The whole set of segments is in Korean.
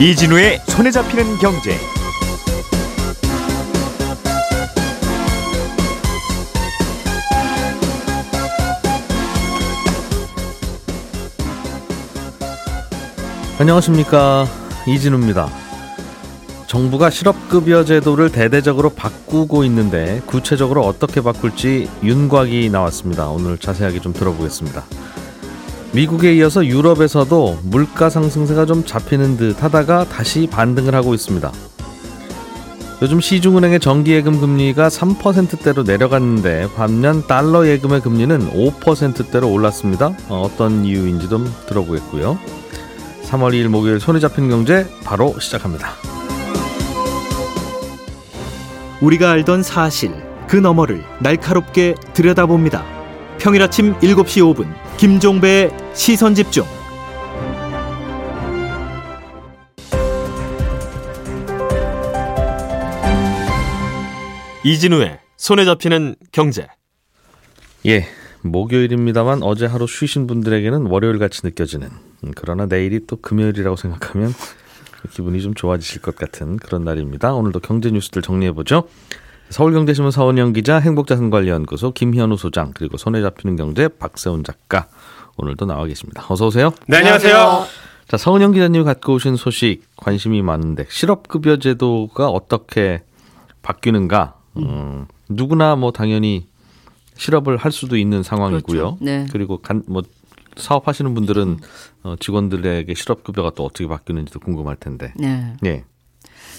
이진우의 손에 잡히는 경제. 안녕하십니까 이진우입니다. 정부가 실업급여 제도를 대대적으로 바꾸고 있는데 구체적으로 어떻게 바꿀지 윤곽이 나왔습니다. 오늘 자세하게 좀 들어보겠습니다. 미국에 이어서 유럽에서도 물가 상승세가 좀 잡히는 듯 하다가 다시 반등을 하고 있습니다. 요즘 시중은행의 정기예금 금리가 3%대로 내려갔는데 반면 달러 예금의 금리는 5%대로 올랐습니다. 어, 어떤 이유인지 좀 들어보겠고요. 3월 2일 목요일 손에 잡힌 경제 바로 시작합니다. 우리가 알던 사실 그 너머를 날카롭게 들여다봅니다. 평일 아침 7시 5분 김종배의 시선 집중. 이진우의 손에 잡히는 경제. 예, 목요일입니다만 어제 하루 쉬신 분들에게는 월요일 같이 느껴지는 음, 그러나 내일이 또 금요일이라고 생각하면 기분이 좀 좋아지실 것 같은 그런 날입니다. 오늘도 경제 뉴스들 정리해 보죠. 서울경제신문 서원영 기자, 행복자산관리연구소 김현우 소장, 그리고 손에 잡히는 경제 박세훈 작가 오늘도 나와 계십니다. 어서 오세요. 네, 안녕하세요. 자, 서은영 기자님이 갖고 오신 소식 관심이 많은데 실업급여 제도가 어떻게 바뀌는가? 음, 누구나 뭐 당연히 실업을 할 수도 있는 상황이고요. 그렇죠. 네. 그리고 간, 뭐 사업하시는 분들은 어, 직원들에게 실업급여가 또 어떻게 바뀌는지도 궁금할 텐데. 네. 예.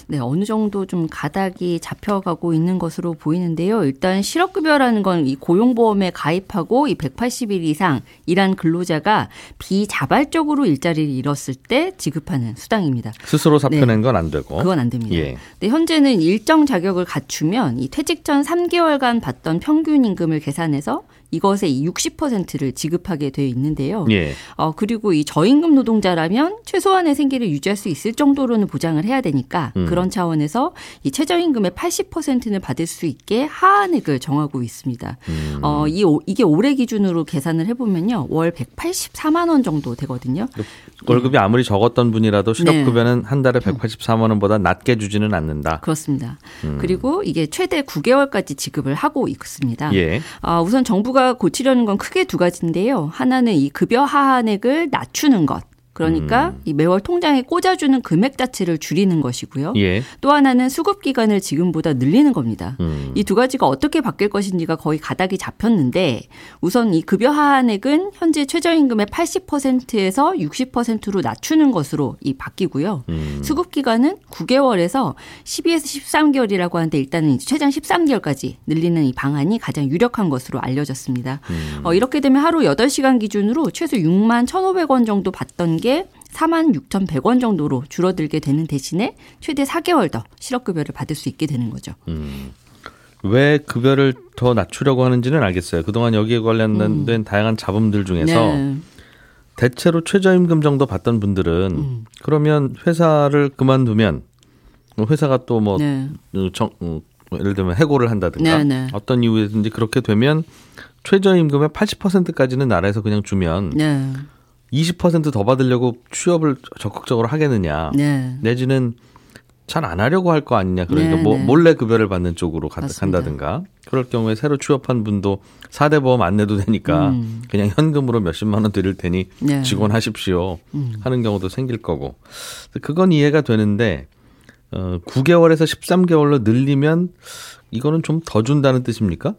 네, 어느 정도 좀 가닥이 잡혀가고 있는 것으로 보이는데요. 일단 실업급여라는 건 이 고용보험에 가입하고 이 180일 이상 일한 근로자가 비자발적으로 일자리를 잃었을 때 지급하는 수당입니다. 스스로 사표낸 건안 되고. 네. 그건 안 됩니다. 예. 근데 현재는 일정 자격을 갖추면 이 퇴직 전 3개월간 받던 평균 임금을 계산해서 이것의 이 60%를 지급하게 되어 있는데요. 예. 어, 그리고 이 저임금 노동자라면 최소한의 생계를 유지할 수 있을 정도로는 보장을 해야 되니까 음. 그런 차원에서 이 최저임금의 80%는 받을 수 있게 하한액을 정하고 있습니다. 음. 어, 이, 오- 이게 올해 기준으로 계산을 해보면요. 월 184만 원 정도 되거든요. 월급이 아무리 적었던 분이라도 네. 실업급여는 한 달에 184만 원보다 낮게 주지는 않는다. 그렇습니다. 음. 그리고 이게 최대 9개월까지 지급을 하고 있습니다. 예. 아, 우선 정부가 고치려는 건 크게 두 가지인데요. 하나는 이 급여 하한액을 낮추는 것. 그러니까 음. 이 매월 통장에 꽂아주는 금액 자체를 줄이는 것이고요. 예. 또 하나는 수급 기간을 지금보다 늘리는 겁니다. 음. 이두 가지가 어떻게 바뀔 것인지가 거의 가닥이 잡혔는데 우선 이 급여 하한액은 현재 최저임금의 80%에서 60%로 낮추는 것으로 이 바뀌고요. 음. 수급 기간은 9개월에서 12에서 13개월이라고 하는데 일단은 이제 최장 13개월까지 늘리는 이 방안이 가장 유력한 것으로 알려졌습니다. 음. 어, 이렇게 되면 하루 8시간 기준으로 최소 6만 1,500원 정도 받던 게 4만 6,100원 정도로 줄어들게 되는 대신에 최대 4개월 더 실업급여를 받을 수 있게 되는 거죠. 왜 급여를 더 낮추려고 하는지는 알겠어요. 그동안 여기에 관련된 다양한 잡음들 중에서 음. 네. 대체로 최저임금 정도 받던 분들은 음. 그러면 회사를 그만두면 뭐 회사가 또뭐 네. 예를 들면 해고를 한다든가 네, 네. 어떤 이유에든지 그렇게 되면 최저임금의 80%까지는 나라에서 그냥 주면 네. 20%더 받으려고 취업을 적극적으로 하겠느냐 네. 내지는 잘 안 하려고 할 거 아니냐 그러니까 네, 뭐 네. 몰래 급여를 받는 쪽으로 가- 맞습니다. 간다든가 그럴 경우에 새로 취업한 분도 4대 보험 안 내도 되니까 음. 그냥 현금으로 몇십만 원 드릴 테니 네. 직원 하십시오 음. 하는 경우도 생길 거고 그건 이해가 되는데 어 9개월에서 13개월로 늘리면 이거는 좀 더 준다는 뜻입니까?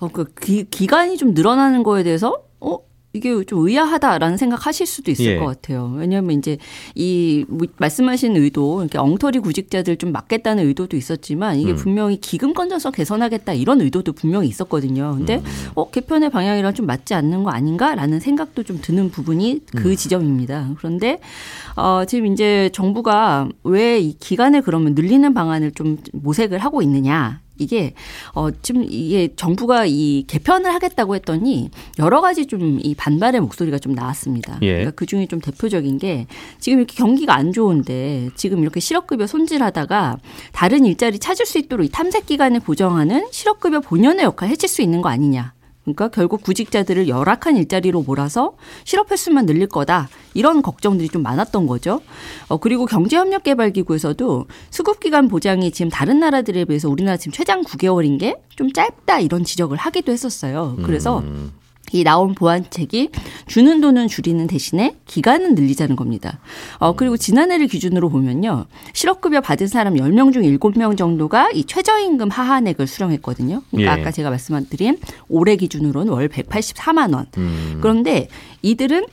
어, 그 기, 기간이 좀 늘어나는 거에 대해서 어 이게 좀 의아하다라는 생각하실 수도 있을 예. 것 같아요. 왜냐하면 이제 이뭐 말씀하신 의도, 이렇게 엉터리 구직자들 좀 막겠다는 의도도 있었지만 이게 분명히 기금 건전성 개선하겠다 이런 의도도 분명히 있었거든요. 근데 어 개편의 방향이랑 좀 맞지 않는 거 아닌가라는 생각도 좀 드는 부분이 그 지점입니다. 그런데 어 지금 이제 정부가 왜 이 기간을 그러면 늘리는 방안을 좀 모색을 하고 있느냐? 이게 어 지금 이게 정부가 이 개편을 하겠다고 했더니 여러 가지 좀 이 반발의 목소리가 좀 나왔습니다. 예. 그러니까 그 중에 좀 대표적인 게 지금 이렇게 경기가 안 좋은데 지금 이렇게 실업급여 손질하다가 다른 일자리 찾을 수 있도록 이 탐색 기간을 보정하는 실업급여 본연의 역할 해칠 수 있는 거 아니냐. 그러니까 결국 구직자들을 열악한 일자리로 몰아서 실업 횟수만 늘릴 거다. 이런 걱정들이 좀 많았던 거죠. 어, 그리고 경제협력개발기구에서도 수급기간 보장이 지금 다른 나라들에 비해서 우리나라 지금 최장 9개월인 게 좀 짧다 이런 지적을 하기도 했었어요. 그래서 음. 이 나온 보완책이 주는 돈은 줄이는 대신에 기간은 늘리자는 겁니다. 어, 그리고 지난해를 기준으로 보면요. 실업급여 받은 사람 10명 중 7명 정도가 이 최저임금 하한액을 수령했거든요. 그러니까 예. 아까 제가 말씀드린 올해 기준으로는 월 184만 원. 음. 그런데 이들은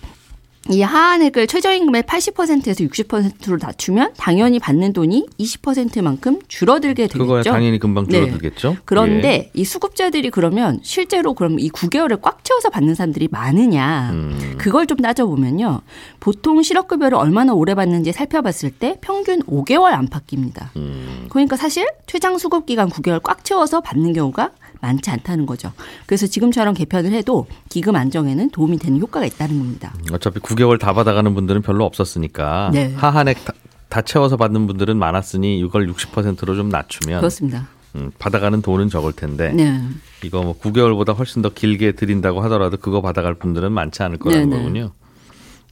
이 하한액을 최저임금의 80%에서 60%로 낮추면 당연히 받는 돈이 20%만큼 줄어들게 되겠죠. 그거야 당연히 금방 네. 줄어들겠죠. 그런데 예. 이 수급자들이 그러면 실제로 그럼 이 9개월을 꽉 채워서 받는 사람들이 많으냐. 음. 그걸 좀 따져보면요. 보통 실업급여를 얼마나 오래 받는지 살펴봤을 때 평균 5개월 안팎입니다. 음. 그러니까 사실 최장 수급 기간 9개월 꽉 채워서 받는 경우가 많지 않다는 거죠. 그래서 지금처럼 개편을 해도 기금 안정에는 도움이 되는 효과가 있다는 겁니다. 어차피 9개월 다 받아가는 분들은 별로 없었으니까 네. 하한액 다, 다 채워서 받는 분들은 많았으니 이걸 60%로 좀 낮추면 그렇습니다. 음, 받아가는 돈은 적을 텐데 네. 이거 뭐 9개월보다 훨씬 더 길게 드린다고 하더라도 그거 받아갈 분들은 많지 않을 거라는 네네. 거군요.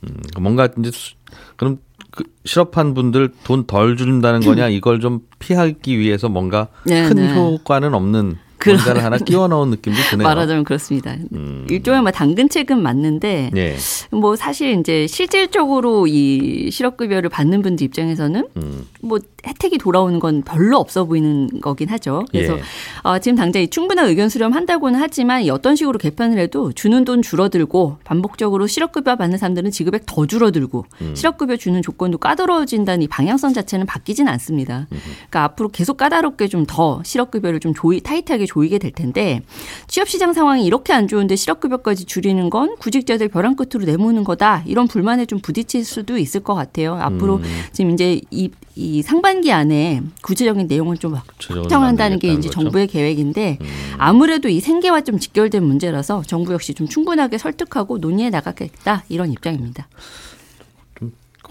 음, 뭔가 이제 수- 그럼 그 실업한 분들 돈 덜 준다는 거냐 이걸 좀 피하기 위해서 뭔가 네네. 큰 효과는 없는 뭔가를 하나 끼워 넣은 느낌도 드네요. 말하자면 그렇습니다. 음. 일종의 뭐 당근책은 맞는데 예. 뭐 사실 이제 실질적으로 이 실업급여를 받는 분들 입장에서는 음. 뭐 혜택이 돌아오는 건 별로 없어 보이는 거긴 하죠. 그래서 예. 어, 지금 당장 이 충분한 의견 수렴한다고는 하지만 이 어떤 식으로 개편을 해도 주는 돈 줄어들고 반복적으로 실업급여 받는 사람들은 지급액 더 줄어들고 음. 실업급여 주는 조건도 까다로워진다는 이 방향성 자체는 바뀌진 않습니다. 그러니까 앞으로 계속 까다롭게 좀 더 실업급여를 좀 조이 타이트하게 조이게 될 텐데 취업시장 상황이 이렇게 안 좋은데 실업급여까지 줄이는 건 구직자들 벼랑 끝으로 내모는 거다 이런 불만에 좀 부딪힐 수도 있을 것 같아요. 앞으로 지금 이제 이, 이 상반기 안에 구체적인 내용을 좀 확정한다는 게 이제 거죠. 정부의 계획인데 아무래도 이 생계와 좀 직결된 문제라서 정부 역시 좀 충분하게 설득하고 논의해 나가겠다 이런 입장입니다.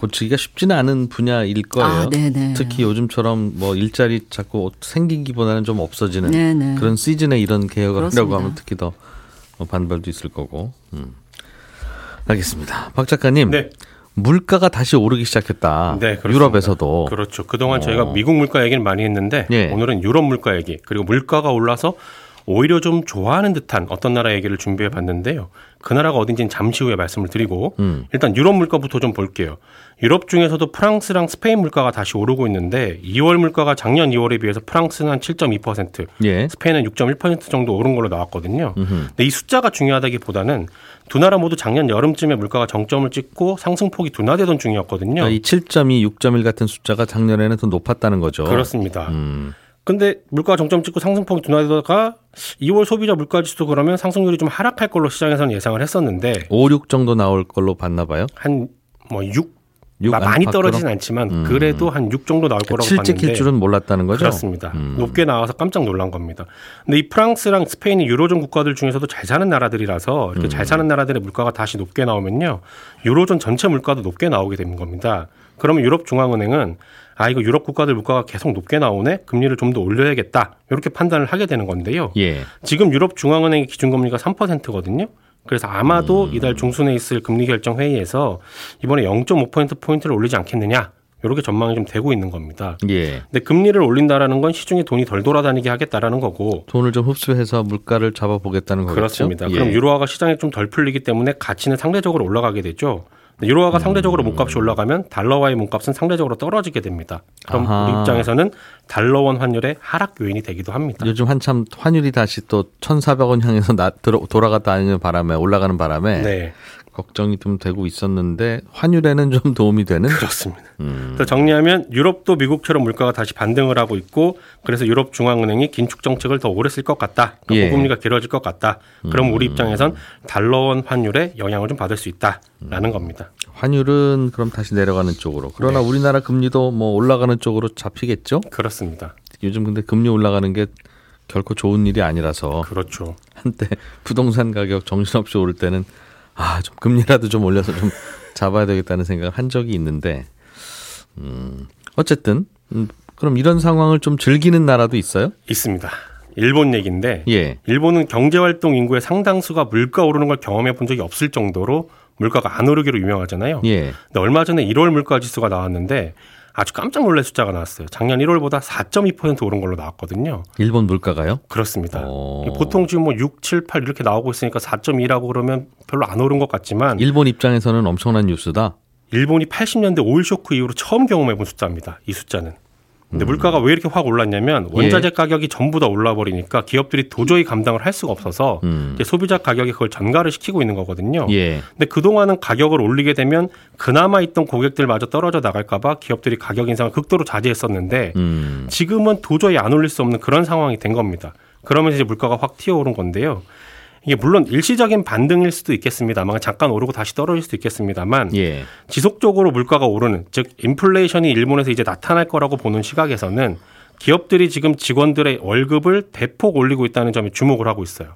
고치기가 쉽지는 않은 분야일 거예요. 아, 네네. 특히 요즘처럼 뭐 일자리 자꾸 생기기보다는 좀 없어지는 네네. 그런 시즌에 이런 개혁을 그렇습니다. 하려고 하면 특히 더 반발도 있을 거고. 음. 알겠습니다. 박 작가님, 네. 물가가 다시 오르기 시작했다. 네, 그렇습니다. 유럽에서도. 그렇죠. 그동안 어. 저희가 미국 물가 얘기를 많이 했는데 예. 오늘은 유럽 물가 얘기 그리고 물가가 올라서 오히려 좀 좋아하는 듯한 어떤 나라 얘기를 준비해 봤는데요. 그 나라가 어딘지는 잠시 후에 말씀을 드리고 음. 일단 유럽 물가부터 좀 볼게요. 유럽 중에서도 프랑스랑 스페인 물가가 다시 오르고 있는데 2월 물가가 작년 2월에 비해서 프랑스는 한 7.2%, 예. 스페인은 6.1% 정도 오른 걸로 나왔거든요. 음흠. 근데 이 숫자가 중요하다기보다는 두 나라 모두 작년 여름쯤에 물가가 정점을 찍고 상승폭이 둔화되던 중이었거든요. 그러니까 이 7.2, 6.1 같은 숫자가 작년에는 더 높았다는 거죠. 그렇습니다. 음. 근데 물가 정점 찍고 상승폭이 둔화되다가 2월 소비자 물가 지수도 그러면 상승률이 좀 하락할 걸로 시장에서는 예상을 했었는데 5, 6 정도 나올 걸로 봤나 봐요. 한 뭐 6, 육 많이 안팎으로? 떨어지진 않지만 음. 그래도 한 6 정도 나올 거라고 봤는데 길 줄은 몰랐다는 거죠. 그렇습니다. 음. 높게 나와서 깜짝 놀란 겁니다. 근데 이 프랑스랑 스페인이 유로존 국가들 중에서도 잘 사는 나라들이라서 이렇게 음. 잘 사는 나라들의 물가가 다시 높게 나오면요. 유로존 전체 물가도 높게 나오게 되는 겁니다. 그러면 유럽 중앙은행은 아 이거 유럽 국가들 물가가 계속 높게 나오네. 금리를 좀 더 올려야겠다. 이렇게 판단을 하게 되는 건데요. 예. 지금 유럽 중앙은행의 기준금리가 3%거든요. 그래서 아마도 음. 이달 중순에 있을 금리 결정 회의에서 이번에 0.5% 포인트를 올리지 않겠느냐. 이렇게 전망이 좀 되고 있는 겁니다. 예. 근데 금리를 올린다라는 건 시중에 돈이 덜 돌아다니게 하겠다라는 거고 돈을 좀 흡수해서 물가를 잡아보겠다는 거겠죠. 그렇습니다. 예. 그럼 유로화가 시장에 좀 덜 풀리기 때문에 가치는 상대적으로 올라가게 되죠. 근데 유로화가 상대적으로 음. 몸값이 올라가면 달러화의 몸값은 상대적으로 떨어지게 됩니다. 그럼 아하. 우리 입장에서는 달러원 환율의 하락 요인이 되기도 합니다. 요즘 한참 환율이 다시 또 1,400원 향해서 나, 들어, 돌아갔다는 바람에 올라가는 바람에 네, 걱정이 좀 되고 있었는데 환율에는 좀 도움이 되는 그렇습니다. 음. 그래서 정리하면 유럽도 미국처럼 물가가 다시 반등을 하고 있고 그래서 유럽 중앙은행이 긴축 정책을 더 오래 쓸 것 같다. 그러니까 예. 음. 고금리가 길어질 것 같다. 그럼 우리 입장에선 달러원 환율에 영향을 좀 받을 수 있다라는 겁니다. 환율은 그럼 다시 내려가는 쪽으로. 그러나 네. 우리나라 금리도 뭐 올라가는 쪽으로 잡히겠죠? 그렇습니다. 요즘 근데 금리 올라가는 게 결코 좋은 일이 아니라서 그렇죠. 한때 부동산 가격 정신없이 오를 때는 아, 좀 금리라도 좀 올려서 좀 잡아야 되겠다는 생각을 한 적이 있는데 음, 어쨌든 음, 그럼 이런 상황을 좀 즐기는 나라도 있어요? 있습니다. 일본 얘기인데 예. 일본은 경제활동 인구의 상당수가 물가 오르는 걸 경험해 본 적이 없을 정도로 물가가 안 오르기로 유명하잖아요. 예. 근데 얼마 전에 1월 물가 지수가 나왔는데 아주 깜짝 놀랄 숫자가 나왔어요. 작년 1월보다 4.2% 오른 걸로 나왔거든요. 일본 물가가요? 그렇습니다. 어. 보통 지금 뭐 6, 7, 8 이렇게 나오고 있으니까 4.2라고 그러면 별로 안 오른 것 같지만 일본 입장에서는 엄청난 뉴스다. 일본이 80년대 오일 쇼크 이후로 처음 경험해 본 숫자입니다. 이 숫자는. 근데 물가가 왜 이렇게 확 올랐냐면 원자재 가격이 전부 다 올라 버리니까 기업들이 도저히 감당을 할 수가 없어서 음. 이제 소비자 가격이 그걸 전가를 시키고 있는 거거든요. 예. 근데 그동안은 가격을 올리게 되면 그나마 있던 고객들마저 떨어져 나갈까 봐 기업들이 가격 인상을 극도로 자제했었는데 음. 지금은 도저히 안 올릴 수 없는 그런 상황이 된 겁니다. 그러면서 이제 물가가 확 튀어오른 건데요. 이게 물론 일시적인 반등일 수도 있겠습니다만 잠깐 오르고 다시 떨어질 수도 있겠습니다만 예. 지속적으로 물가가 오르는 즉 인플레이션이 일본에서 이제 나타날 거라고 보는 시각에서는 기업들이 지금 직원들의 월급을 대폭 올리고 있다는 점에 주목을 하고 있어요.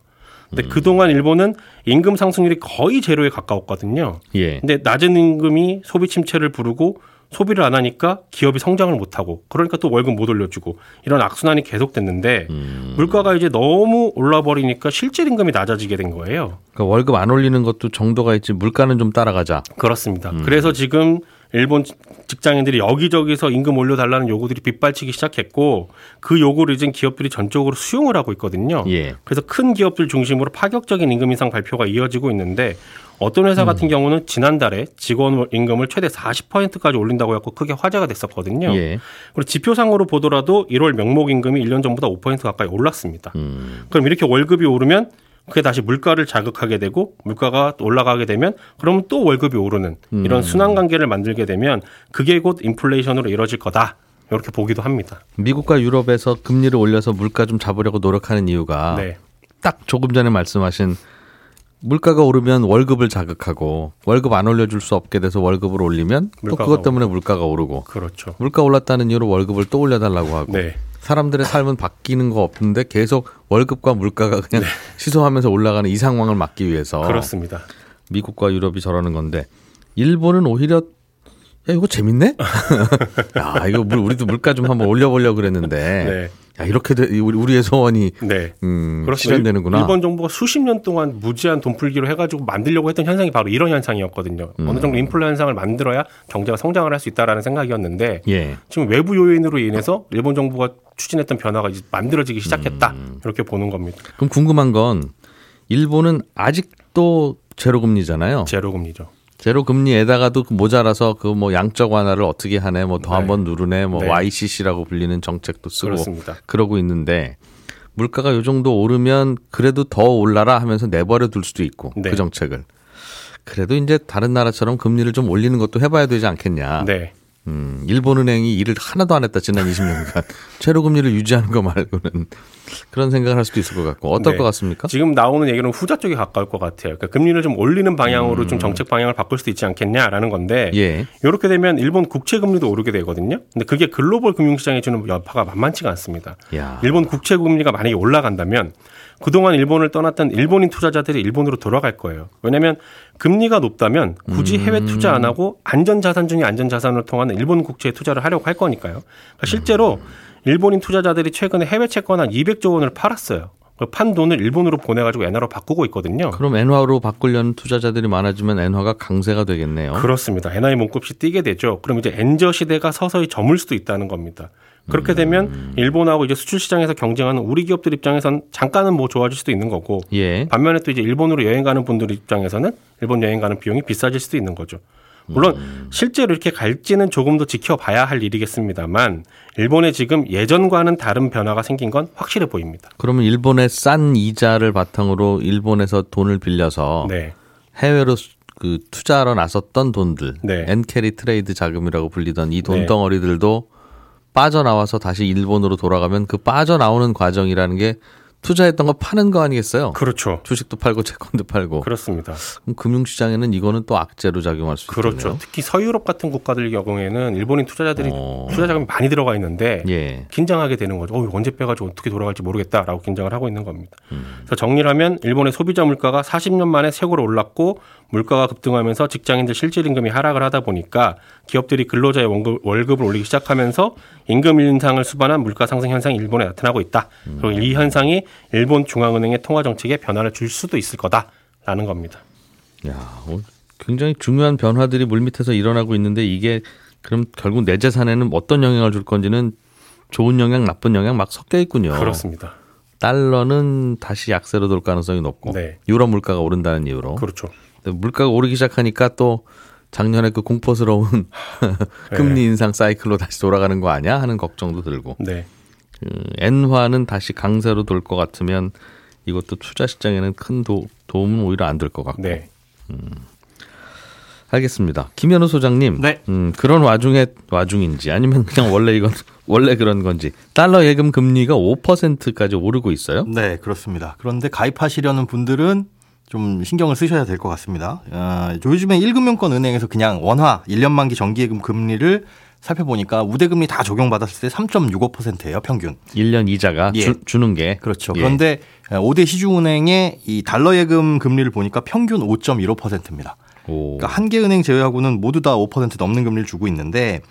근데 그동안 일본은 임금 상승률이 거의 제로에 가까웠거든요. 예. 근데 낮은 임금이 소비 침체를 부르고 소비를 안 하니까 기업이 성장을 못 하고 그러니까 또 월급 못 올려주고 이런 악순환이 계속됐는데 음. 물가가 이제 너무 올라 버리니까 실질 임금이 낮아지게 된 거예요. 그러니까 월급 안 올리는 것도 정도가 있지 물가는 좀 따라가자. 그렇습니다. 그래서 지금 일본 직장인들이 여기저기서 임금 올려달라는 요구들이 빗발치기 시작했고 그 요구를 이제 기업들이 전적으로 수용을 하고 있거든요. 예. 그래서 큰 기업들 중심으로 파격적인 임금 인상 발표가 이어지고 있는데 어떤 회사 같은 음. 경우는 지난달에 직원 임금을 최대 40%까지 올린다고 해서 크게 화제가 됐었거든요. 예. 그리고 지표상으로 보더라도 1월 명목 임금이 1년 전보다 5% 가까이 올랐습니다. 음. 그럼 이렇게 월급이 오르면 그게 다시 물가를 자극하게 되고 물가가 올라가게 되면 그러면 또 월급이 오르는 이런 순환 관계를 만들게 되면 그게 곧 인플레이션으로 이뤄질 거다. 이렇게 보기도 합니다. 미국과 유럽에서 금리를 올려서 물가 좀 잡으려고 노력하는 이유가 네. 딱 조금 전에 말씀하신 물가가 오르면 월급을 자극하고 월급 안 올려줄 수 없게 돼서 월급을 올리면 또 그것 때문에 물가가 오르고 그렇죠. 물가 올랐다는 이유로 월급을 또 올려달라고 하고 네. 사람들의 삶은 바뀌는 거 없는데 계속 월급과 물가가 그냥 시소하면서 올라가는 이 상황을 막기 위해서 네. 그렇습니다. 미국과 유럽이 저러는 건데 일본은 오히려 야 이거 재밌네? 야 이거 물- 우리도 물가 좀 한번 올려보려 고 그랬는데 네. 야 이렇게 돼, 우리 우리의 소원이 네. 음. 실현되는구나. 일본 정부가 수십 년 동안 무제한 돈 풀기로 해가지고 만들려고 했던 현상이 바로 이런 현상이었거든요. 음. 어느 정도 인플레 현상을 만들어야 경제가 성장을 할 수 있다라는 생각이었는데 예. 지금 외부 요인으로 인해서 일본 정부가 추진했던 변화가 이제 만들어지기 시작했다 음. 이렇게 보는 겁니다. 그럼 궁금한 건 일본은 아직도 제로 금리잖아요. 제로 금리죠. 제로 금리에다가도 그 모자라서 그 뭐 양적 완화를 어떻게 하네, 뭐더 네. 한번 누르네, 뭐 네. YCC라고 불리는 정책도 쓰고 그렇습니다. 그러고 있는데 물가가 요 정도 오르면 그래도 더 올라라 하면서 내버려 둘 수도 있고 네. 그 정책을 그래도 이제 다른 나라처럼 금리를 좀 올리는 것도 해봐야 되지 않겠냐. 네. 음, 일본은행이 일을 하나도 안 했다 지난 20년간 제로 금리를 유지하는 거 말고는 그런 생각을 할 수도 있을 것 같고 어떨 네. 것 같습니까? 지금 나오는 얘기는 후자 쪽에 가까울 것 같아요. 그러니까 금리를 좀 올리는 방향으로 좀 정책 방향을 바꿀 수도 있지 않겠냐라는 건데 음. 예. 이렇게 되면 일본 국채 금리도 오르게 되거든요. 근데 그게 글로벌 금융시장에 주는 여파가 만만치가 않습니다. 야. 일본 국채 금리가 만약에 올라간다면 그동안 일본을 떠났던 일본인 투자자들이 일본으로 돌아갈 거예요. 왜냐하면 금리가 높다면 굳이 해외 투자 안 하고 안전자산 중에 안전자산을 통한 일본 국채에 투자를 하려고 할 거니까요. 그러니까 실제로 일본인 투자자들이 최근에 해외 채권 한 200조 원을 팔았어요. 그판 돈을 일본으로 보내가지고 엔화로 바꾸고 있거든요. 그럼 엔화로 바꾸려는 투자자들이 많아지면 엔화가 강세가 되겠네요. 그렇습니다. 엔화의 몸값이 뛰게 되죠. 그럼 이제 엔저 시대가 서서히 저물 수도 있다는 겁니다. 그렇게 되면 일본하고 이제 수출 시장에서 경쟁하는 우리 기업들 입장에선 잠깐은 뭐 좋아질 수도 있는 거고 예. 반면에 또 이제 일본으로 여행 가는 분들 입장에서는 일본 여행 가는 비용이 비싸질 수도 있는 거죠. 물론 실제로 이렇게 갈지는 조금 더 지켜봐야 할 일이겠습니다만 일본에 지금 예전과는 다른 변화가 생긴 건 확실해 보입니다. 그러면 일본의 싼 이자를 바탕으로 일본에서 돈을 빌려서 네. 해외로 수- 그 투자하러 나섰던 돈들, 네. 엔캐리 트레이드 자금이라고 불리던 이 네. 돈덩어리들도 빠져나와서 다시 일본으로 돌아가면 그 빠져나오는 과정이라는 게 투자했던 거 파는 거 아니겠어요? 그렇죠. 주식도 팔고 채권도 팔고. 그렇습니다. 그럼 금융시장에는 이거는 또 악재로 작용할 수 그렇죠. 있겠네요. 특히 서유럽 같은 국가들 경우에는 일본인 투자자들이 어. 투자 자금이 많이 들어가 있는데 예. 긴장하게 되는 거죠. 어, 언제 빼가지고 어떻게 돌아갈지 모르겠다라고 긴장을 하고 있는 겁니다. 음. 그래서 정리를 하면 일본의 소비자 물가가 40년 만에 최고로 올랐고 물가가 급등하면서 직장인들 실질 임금이 하락을 하다 보니까 기업들이 근로자의 월급, 월급을 올리기 시작하면서 임금 인상을 수반한 물가 상승 현상이 일본에 나타나고 있다. 그리고 이 현상이 일본 중앙은행의 통화 정책에 변화를 줄 수도 있을 거다라는 겁니다. 야, 어, 굉장히 중요한 변화들이 물밑에서 일어나고 있는데 이게 그럼 결국 내 재산에는 어떤 영향을 줄 건지는 좋은 영향, 나쁜 영향 막 섞여 있군요. 그렇습니다. 달러는 다시 약세로 돌 가능성이 높고 네. 유로 물가가 오른다는 이유로 그렇죠. 물가가 오르기 시작하니까 또 작년에 그 공포스러운 금리 인상 사이클로 다시 돌아가는 거 아니야 하는 걱정도 들고 네. 그 엔화는 다시 강세로 돌 것 같으면 이것도 투자 시장에는 큰 도, 도움은 오히려 안 될 것 같고 네. 알겠습니다. 김현우 소장님, 네. 음, 그런 와중에 와중인지 아니면 그냥 원래 이건 원래 그런 건지 달러 예금 금리가 5%까지 오르고 있어요. 네, 그렇습니다. 그런데 가입하시려는 분들은 좀 신경을 쓰셔야 될 것 같습니다. 어, 요즘에 1금융권 은행에서 그냥 원화 1년 만기 정기예금 금리를 살펴보니까 우대금리 다 적용받았을 때 3.65%예요, 평균. 1년 이자가 예. 주, 주는 게 그렇죠. 예. 그런데 5대 시중은행의 이 달러 예금 금리를 보니까 평균 5.15%입니다. 오. 그러니까 한개 은행 제외하고는 모두 다 5% 넘는 금리를 주고 있는데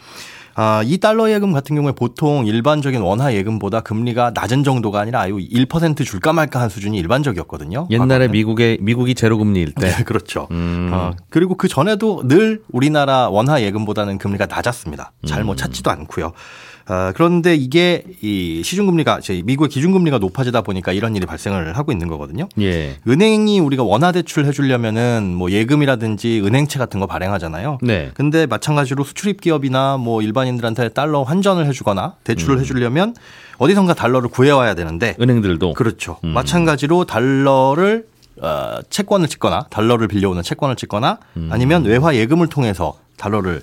아, 이 달러 예금 같은 경우에 보통 일반적인 원화 예금보다 금리가 낮은 정도가 아니라 아유 1% 줄까 말까 한 수준이 일반적이었거든요. 옛날에 과거에는. 미국의 미국이 제로 금리일 때 네, 그렇죠. 음. 어, 그리고 그 전에도 늘 우리나라 원화 예금보다는 금리가 낮았습니다. 잘 음. 뭐 찾지도 않고요. 어, 그런데 이게 이 시중금리가 저희 미국의 기준금리가 높아지다 보니까 이런 일이 발생을 하고 있는 거거든요. 예. 은행이 우리가 원화 대출 해주려면은 뭐 예금이라든지 은행채 같은 거 발행하잖아요. 네. 근데 마찬가지로 수출입 기업이나 뭐 일반인들한테 달러 환전을 해주거나 대출을 음. 해주려면 어디선가 달러를 구해와야 되는데 은행들도 그렇죠. 음. 마찬가지로 달러를 어, 채권을 찍거나 달러를 빌려오는 채권을 찍거나 음. 아니면 외화 예금을 통해서 달러를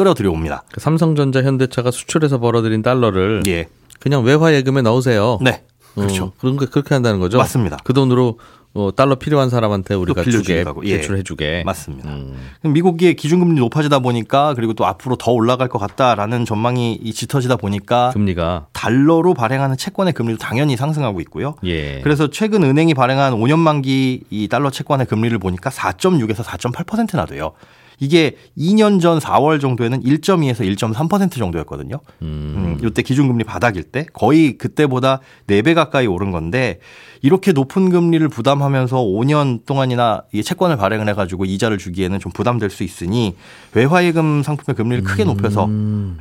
끌어들여옵니다. 그 삼성전자, 현대차가 수출해서 벌어들인 달러를 예. 그냥 외화 예금에 넣으세요. 네. 그렇죠. 어, 그런 거 그렇게 한다는 거죠. 맞습니다. 그 돈으로 어, 달러 필요한 사람한테 우리가 주게 예. 대출해주게. 맞습니다. 음. 미국의 기준금리 높아지다 보니까 그리고 또 앞으로 더 올라갈 것 같다라는 전망이 이 짙어지다 보니까 금리가 달러로 발행하는 채권의 금리도 당연히 상승하고 있고요. 예. 그래서 최근 은행이 발행한 5년 만기 이 달러 채권의 금리를 보니까 4.6에서 4.8%나 돼요. 이게 2년 전 4월 정도에는 1.2에서 1.3% 정도였거든요. 음, 이때 기준금리 바닥일 때 거의 그때보다 4배 가까이 오른 건데 이렇게 높은 금리를 부담하면서 5년 동안이나 이 채권을 발행을 해가지고 이자를 주기에는 좀 부담될 수 있으니 외화예금 상품의 금리를 크게 높여서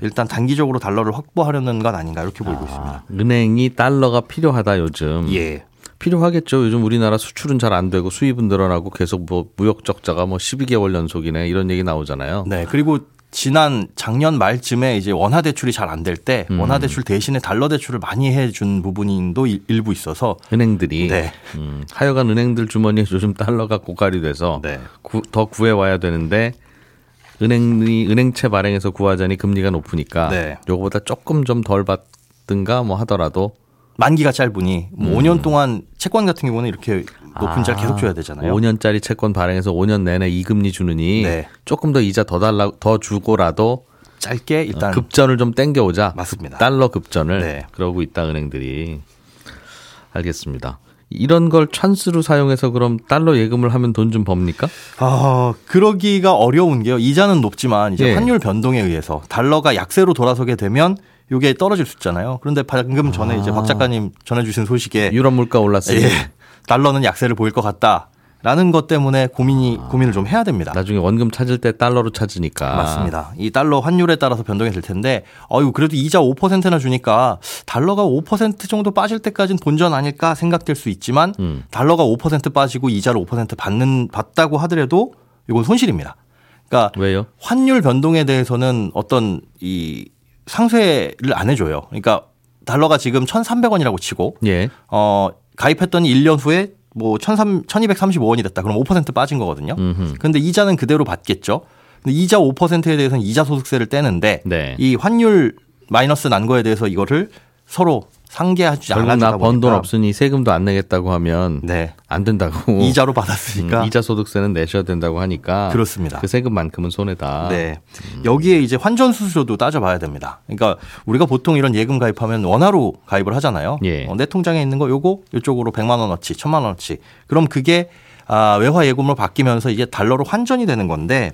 일단 단기적으로 달러를 확보하려는 건 아닌가 이렇게 보이고 있습니다. 아, 은행이 달러가 필요하다 요즘. 예. 필요하겠죠. 요즘 우리나라 수출은 잘 안 되고 수입은 늘어나고 계속 뭐 무역 적자가 뭐 12개월 연속이네 이런 얘기 나오잖아요. 네. 그리고 지난 작년 말쯤에 이제 원화 대출이 잘 안 될때 음. 원화 대출 대신에 달러 대출을 많이 해준 부분도 일- 일부 있어서 은행들이 네. 음, 하여간 은행들 주머니에 요즘 달러가 고갈이 돼서 네. 구- 더 구해 와야 되는데 은행이 은행채 발행해서 구하자니 금리가 높으니까 네. 요거보다 조금 좀 덜 받든가 뭐 하더라도 만기가 짧으니 뭐 음. 5년 동안 채권 같은 경우는 이렇게 높은 이자를 계속 줘야 되잖아요. 5년짜리 채권 발행해서 5년 내내 이금리 주느니 네. 조금 더 이자 더 달라 더 주고라도 짧게 일단 급전을 좀 땡겨 오자. 맞습니다. 달러 급전을 네. 그러고 있다 은행들이. 알겠습니다. 이런 걸 찬스로 사용해서 그럼 달러 예금을 하면 돈 좀 법니까? 아, 그러기가 어려운 게요. 이자는 높지만 이제 예. 환율 변동에 의해서 달러가 약세로 돌아서게 되면 이게 떨어질 수 있잖아요. 그런데 방금 전에 이제 박 작가님 전해주신 소식에 유럽 물가 올랐으니 예, 달러는 약세를 보일 것 같다 라는 것 때문에 고민이 고민을 좀 해야 됩니다. 나중에 원금 찾을 때 달러로 찾으니까 맞습니다. 이 달러 환율에 따라서 변동이 될 텐데, 어유 그래도 이자 5%나 주니까 달러가 5% 정도 빠질 때까지는 본전 아닐까 생각될 수 있지만 음. 달러가 5% 빠지고 이자를 5% 받는 받다고 하더라도 이건 손실입니다. 그러니까 왜요? 환율 변동에 대해서는 어떤 이 상쇄를 안 해줘요. 그러니까 달러가 지금 1,300원이라고 치고 예. 어 가입했더니 1년 후에 뭐 1,300 1,235원이 됐다. 그럼 5% 빠진 거거든요. 음흠. 근데 이자는 그대로 받겠죠. 근데 이자 5%에 대해서는 이자 소득세를 떼는데 네. 이 환율 마이너스 난 거에 대해서 이거를 서로 상계하지 결국 않아주다 나번 돈 없으니 세금도 안 내겠다고 하면 네 안 된다고. 이자로 받았으니까 음, 이자 소득세는 내셔야 된다고 하니까 그렇습니다. 그 세금만큼은 손해다. 네. 여기에 이제 환전 수수료도 따져봐야 됩니다. 그러니까 우리가 보통 이런 예금 가입하면 원화로 가입을 하잖아요. 예. 어, 내 통장에 있는 거 요거 이쪽으로 100만 원어치, 1000만 원어치. 그럼 그게 아, 외화 예금으로 바뀌면서 이게 달러로 환전이 되는 건데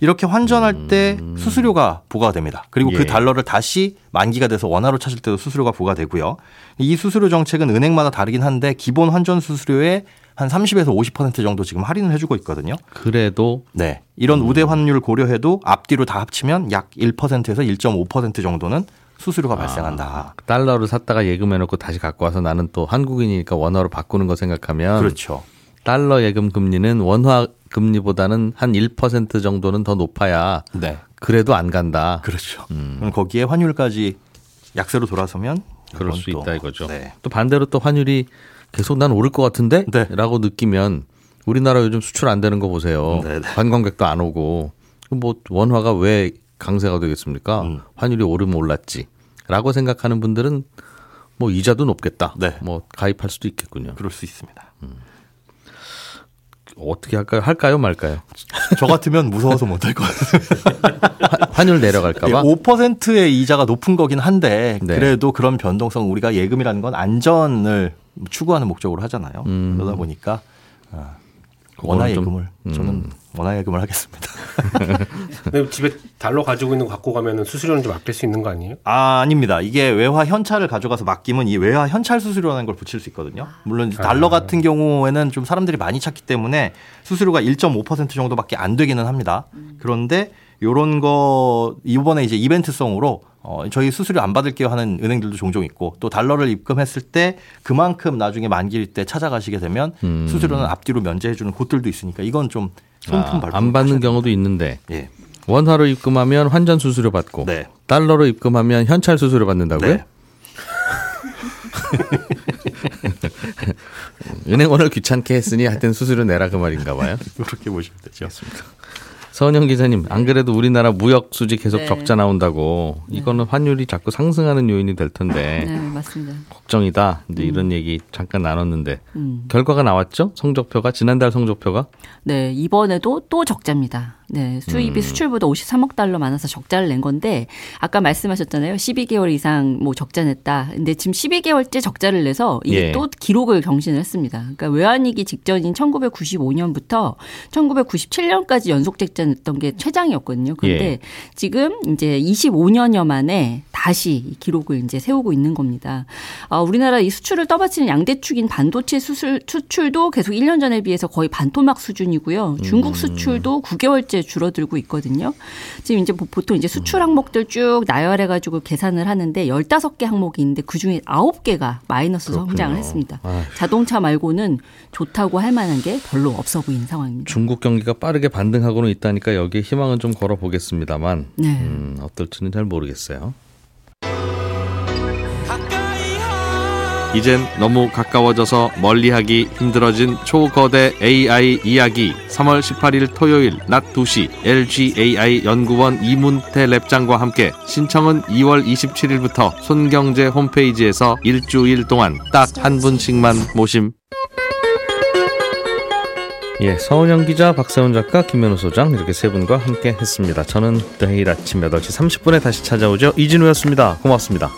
이렇게 환전할 때 수수료가 부과됩니다. 그리고 음. 예. 그 달러를 다시 만기가 돼서 원화로 찾을 때도 수수료가 부과되고요. 이 수수료 정책은 은행마다 다르긴 한데 기본 환전 수수료의 한 30에서 50% 정도 지금 할인을 해주고 있거든요. 그래도 네. 이런 우대 환율 고려해도 앞뒤로 다 합치면 약 1%에서 1.5% 정도는 수수료가 발생한다. 달러를 샀다가 예금해 놓고 다시 갖고 와서 나는 또 한국인이니까 원화로 바꾸는 거 생각하면 그렇죠. 달러 예금 금리는 원화 금리보다는 한 1% 정도는 더 높아야 네. 그래도 안 간다. 그렇죠. 그럼 거기에 환율까지 약세로 돌아서면 그럴 수 또, 있다 이거죠. 네. 또 반대로 또 환율이 계속 난 오를 것 같은데? 네. 라고 느끼면 우리나라 요즘 수출 안 되는 거 보세요. 네, 네. 관광객도 안 오고 뭐 원화가 왜 강세가 되겠습니까? 음. 환율이 오르면 올랐지. 라고 생각하는 분들은 뭐 이자도 높겠다. 네. 뭐 가입할 수도 있겠군요. 그럴 수 있습니다. 어떻게 할까요? 할까요? 말까요? 저 같으면 무서워서 못할 것 같아요. 화- 환율 내려갈까봐? 5%의 이자가 높은 거긴 한데 네. 그래도 그런 변동성 우리가 예금이라는 건 안전을 추구하는 목적으로 하잖아요. 음. 그러다 보니까 아, 원화 좀- 예금을 음. 저는 원화 예금을 하겠습니다. 근데 집에 달러 가지고 있는 거 갖고 가면은 수수료는 좀 아낄 수 있는 거 아니에요? 아, 아닙니다. 이게 외화 현찰을 가져가서 맡기면 이 외화 현찰 수수료라는 걸 붙일 수 있거든요. 물론 이제 달러 같은 경우에는 좀 사람들이 많이 찾기 때문에 수수료가 1.5% 정도밖에 안 되기는 합니다. 그런데 요런 거 이번에 이제 이벤트성으로 어, 저희 수수료 안 받을게요 하는 은행들도 종종 있고 또 달러를 입금했을 때 그만큼 나중에 만기일 때 찾아가시게 되면 음. 수수료는 앞뒤로 면제해 주는 곳들도 있으니까 이건 좀 손품 아, 발품 안 받는 경우도 있는데 예. 원화로 입금하면 환전 수수료 받고 네. 달러로 입금하면 현찰 수수료 받는다고요? 네. 은행원을 귀찮게 했으니 하여튼 수수료 내라 그 말인가 봐요. 그렇게 보시면 되죠. 서은영 기자님, 안 그래도 우리나라 무역 수지 계속 네. 적자 나온다고 이거는 환율이 자꾸 상승하는 요인이 될 텐데 네, 맞습니다. 걱정이다. 이제 이런 얘기 잠깐 나눴는데 음. 결과가 나왔죠? 성적표가 지난달 성적표가 네, 이번에도 또 적자입니다. 네, 수입이 수출보다 53억 달러 많아서 적자를 낸 건데 아까 말씀하셨잖아요. 12개월 이상 뭐 적자 냈다. 근데 지금 12개월째 적자를 내서 이게 예. 또 기록을 경신을 했습니다. 그러니까 외환위기 직전인 1995년부터 1997년까지 연속 적자 냈던 게 최장이었거든요. 그런데 예. 지금 이제 25년여 만에 다시 이 기록을 이제 세우고 있는 겁니다. 아, 우리나라 이 수출을 떠받치는 양대축인 반도체 수술, 수출도 계속 1년 전에 비해서 거의 반토막 수준이고요. 중국 수출도 9개월째 줄어들고 있거든요. 지금 이제 보- 보통 이제 수출 항목들 쭉 나열해 가지고 계산을 하는데 15개 항목이 있는데 그중에 9개가 마이너스 성장을 했습니다. 아휴. 자동차 말고는 좋다고 할 만한 게 별로 없어 보이는 상황입니다. 중국 경기가 빠르게 반등하고는 있다니까 여기에 희망은 좀 걸어 보겠습니다만 네. 음, 어떨지는 잘 모르겠어요. 이젠 너무 가까워져서 멀리하기 힘들어진 초거대 AI 이야기 3월 18일 토요일 낮 2시 LGAI 연구원 이문태 랩장과 함께 신청은 2월 27일부터 손경제 홈페이지에서 일주일 동안 딱 한 분씩만 모심 예, 서은영 기자, 박세훈 작가, 김현우 소장 이렇게 세 분과 함께 했습니다. 저는 내일 아침 8시 30분에 다시 찾아오죠. 이진우였습니다. 고맙습니다.